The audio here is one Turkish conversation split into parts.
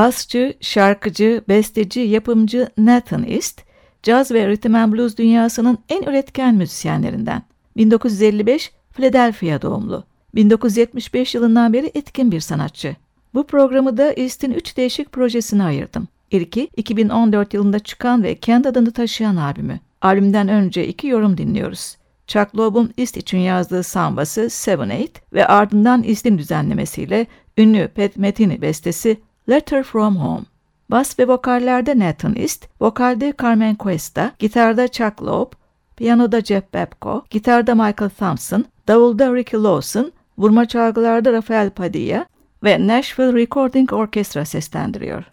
Basçı, şarkıcı, besteci, yapımcı Nathan East, caz ve rhythm and blues dünyasının en üretken müzisyenlerinden. 1955 Philadelphia doğumlu. 1975 yılından beri etkin bir sanatçı. Bu programı da East'in üç değişik projesine ayırdım. İlki 2014 yılında çıkan ve kendi adını taşıyan albümü. Albümden önce iki yorum dinliyoruz. Chuck Loeb'un East için yazdığı sambası Seven Eight ve ardından East'in düzenlemesiyle ünlü Pat Metheny bestesi Letter From Home. Bas ve vokallerde Nathan East, vokalde Carmen Cuesta, gitarda Chuck Loeb, piyanoda Jeff Babco, gitarda Michael Thompson, davulda Ricky Lawson, vurma çalgılarda Rafael Padilla ve Nashville Recording Orchestra seslendiriyor.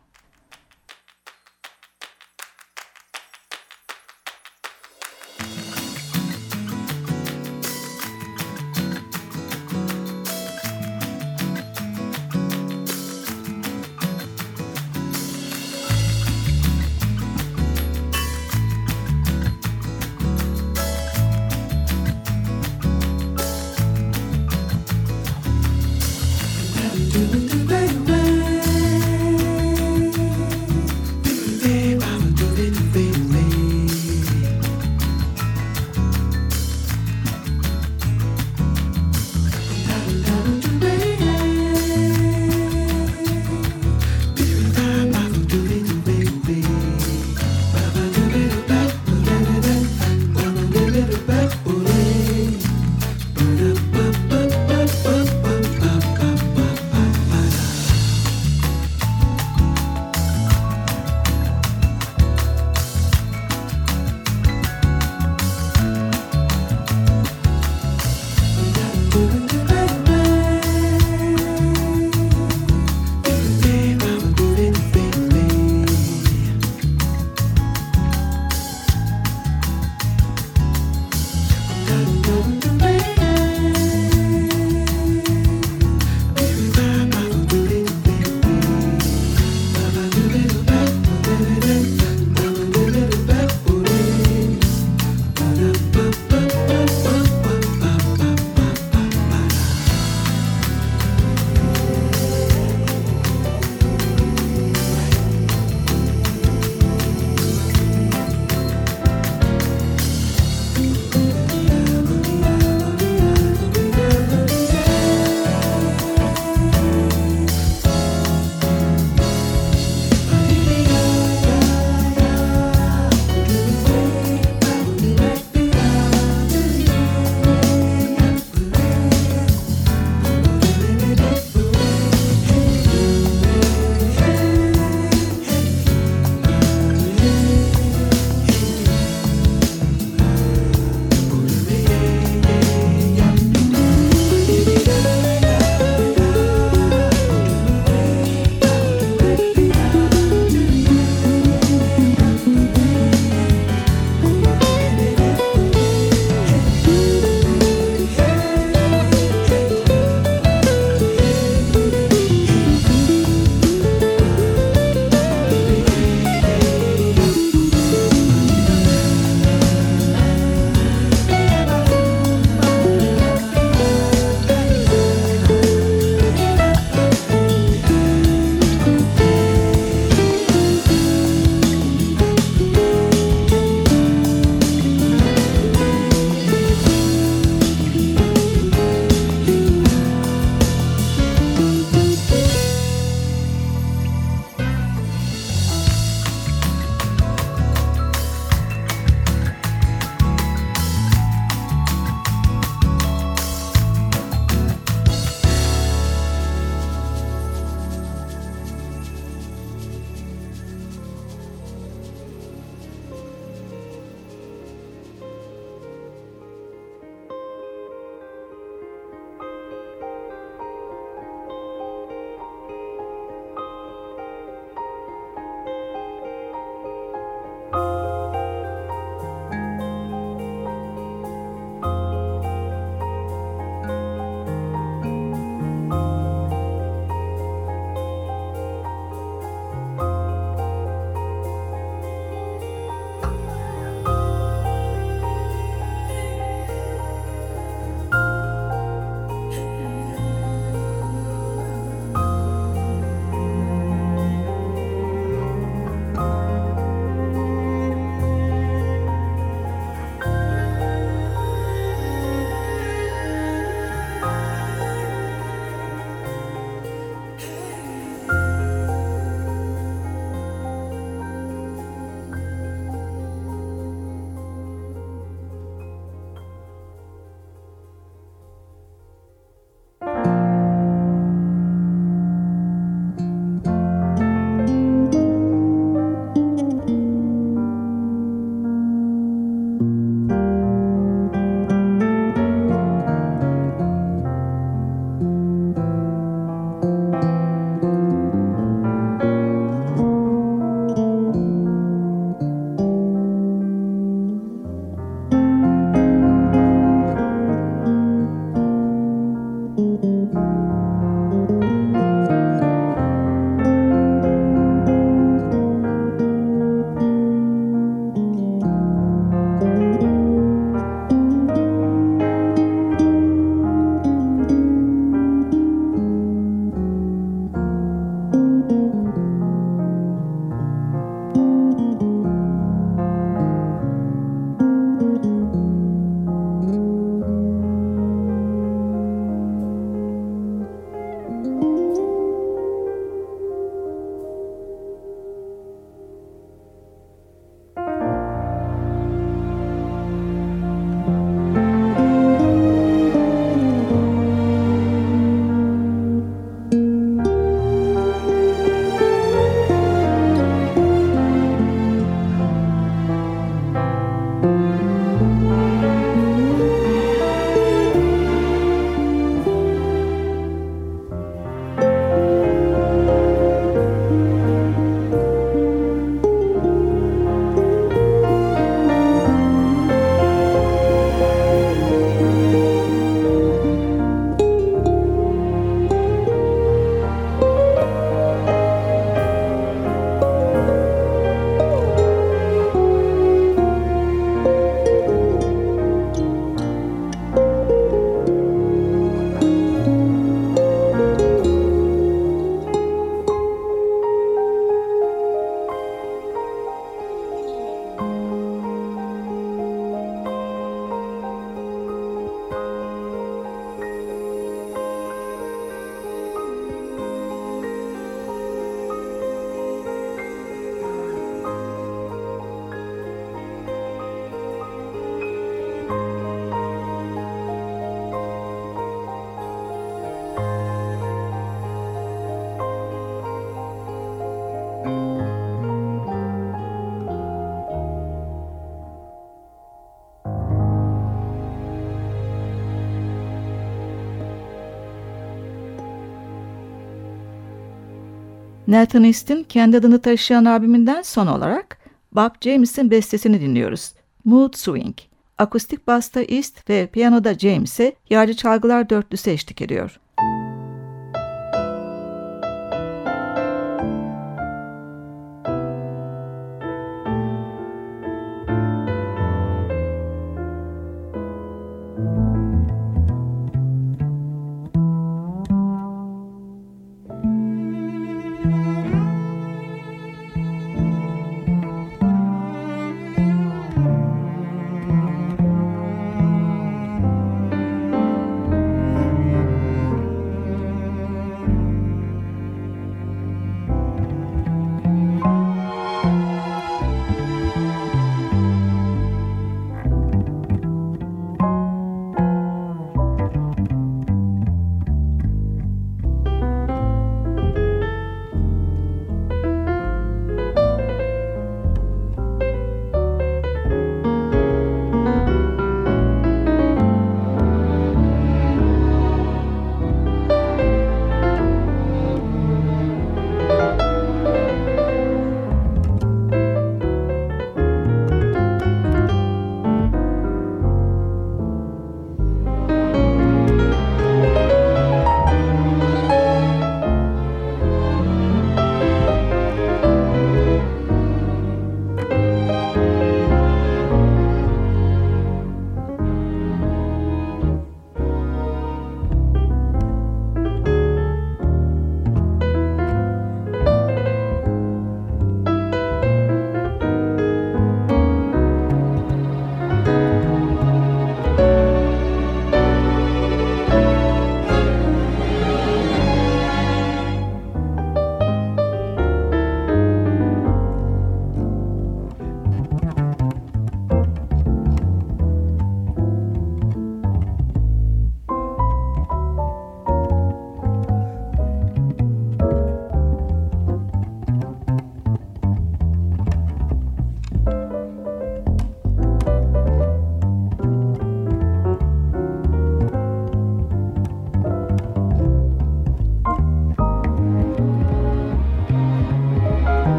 Nathan East'in kendi adını taşıyan albümünden son olarak Bob James'in bestesini dinliyoruz. Mood Swing. Akustik basta East ve piyanoda James'e yardımcı çalgılar dörtlüsü eşlik ediyor.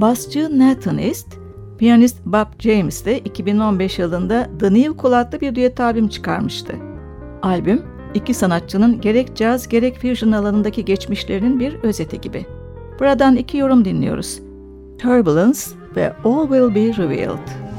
Basçı Nathan East, piyanist Bob James de 2015 yılında The New Cool adlı bir düet albüm çıkarmıştı. Albüm, iki sanatçının gerek caz gerek fusion alanındaki geçmişlerinin bir özeti gibi. Buradan iki yorum dinliyoruz. Turbulence ve All Will Be Revealed.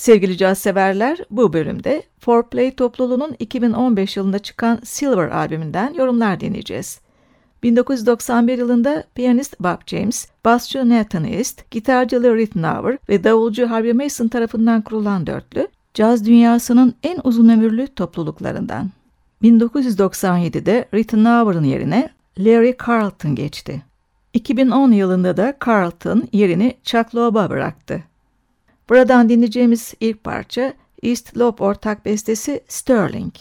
Sevgili caz severler, bu bölümde Foreplay topluluğunun 2015 yılında çıkan Silver albümünden yorumlar dinleyeceğiz. 1991 yılında piyanist Bob James, basçı Nathan East, gitarcı Larry Ritenour ve davulcu Harvey Mason tarafından kurulan dörtlü, caz dünyasının en uzun ömürlü topluluklarından. 1997'de Ritenour'ın yerine Larry Carlton geçti. 2010 yılında da Carlton yerini Chuck Loeb'a bıraktı. Buradan dinleyeceğimiz ilk parça East Loeb ortak bestesi Sterling.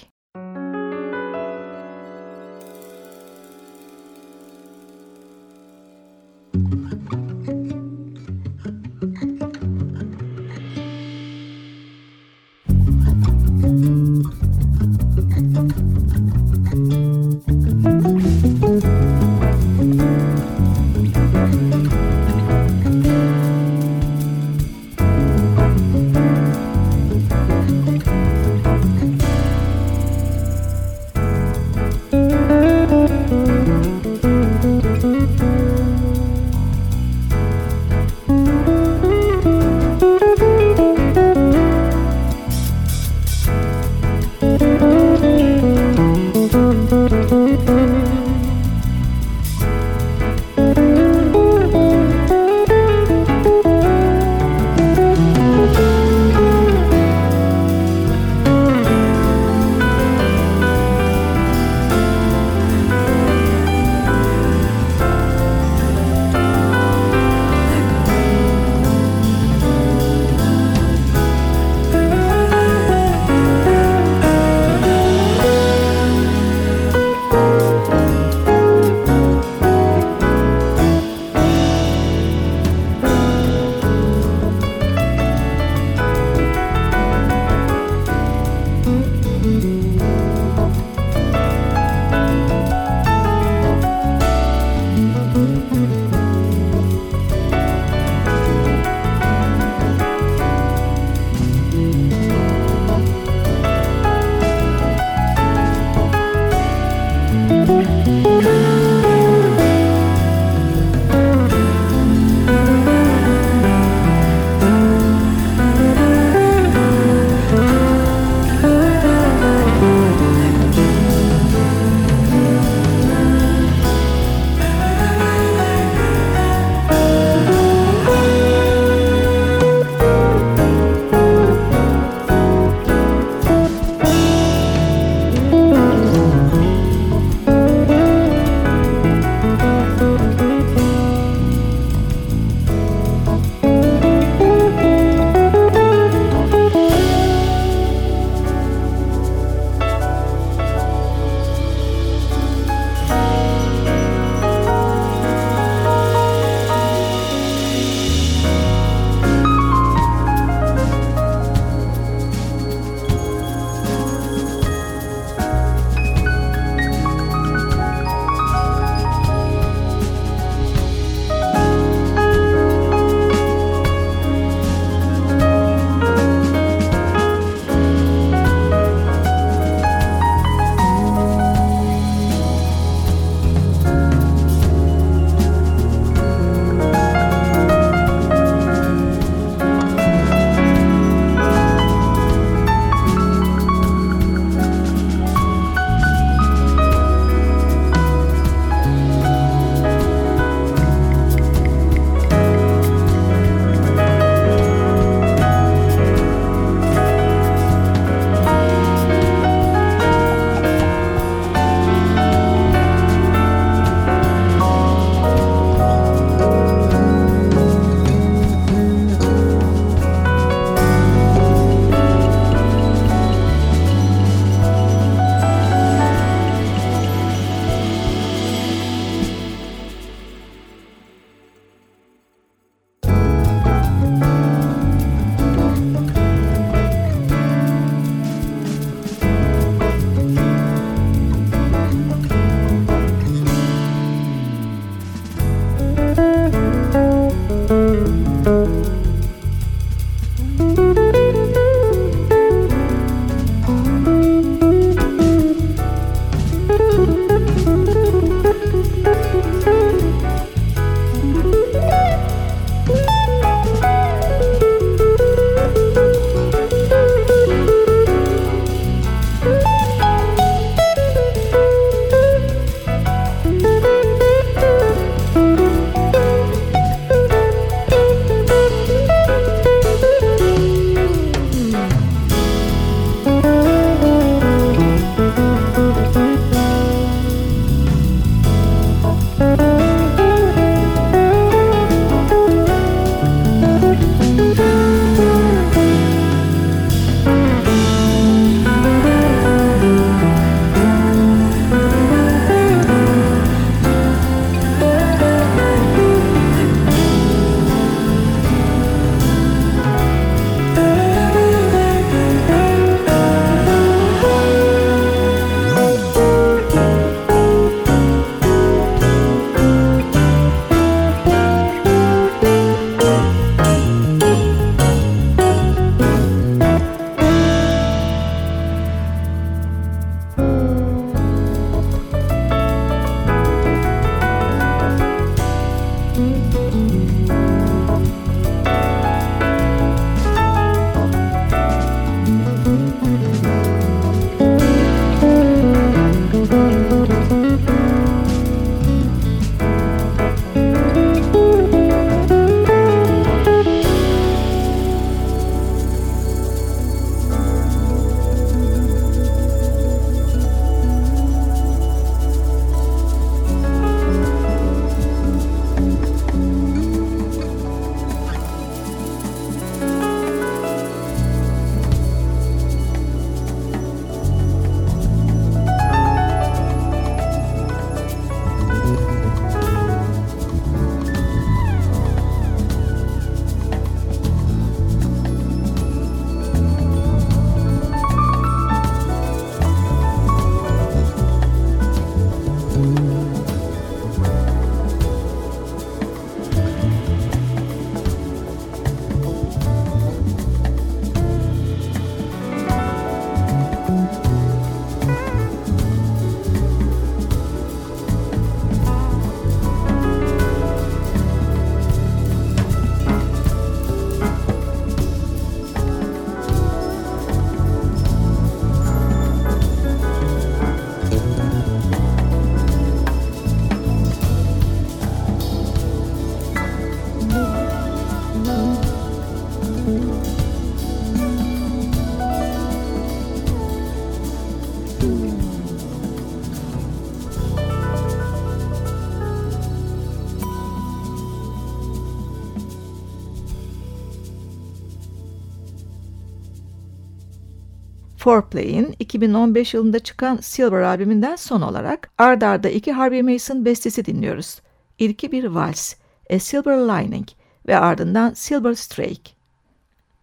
Foreplay'in 2015 yılında çıkan Silver albümünden son olarak ard arda iki Harvey Mason bestesi dinliyoruz. İlki bir vals, A Silver Lining ve ardından Silver Streak.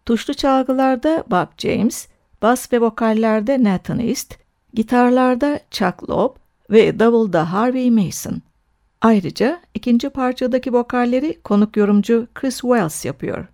Tuşlu çalgılarda Bob James, bas ve vokallerde Nathan East, gitarlarda Chuck Loeb ve davulda Harvey Mason. Ayrıca ikinci parçadaki vokalleri konuk yorumcu Chris Wells yapıyor.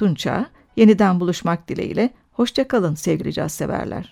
Tunça. Yeniden buluşmak dileğiyle. Hoşçakalın sevgili caz severler.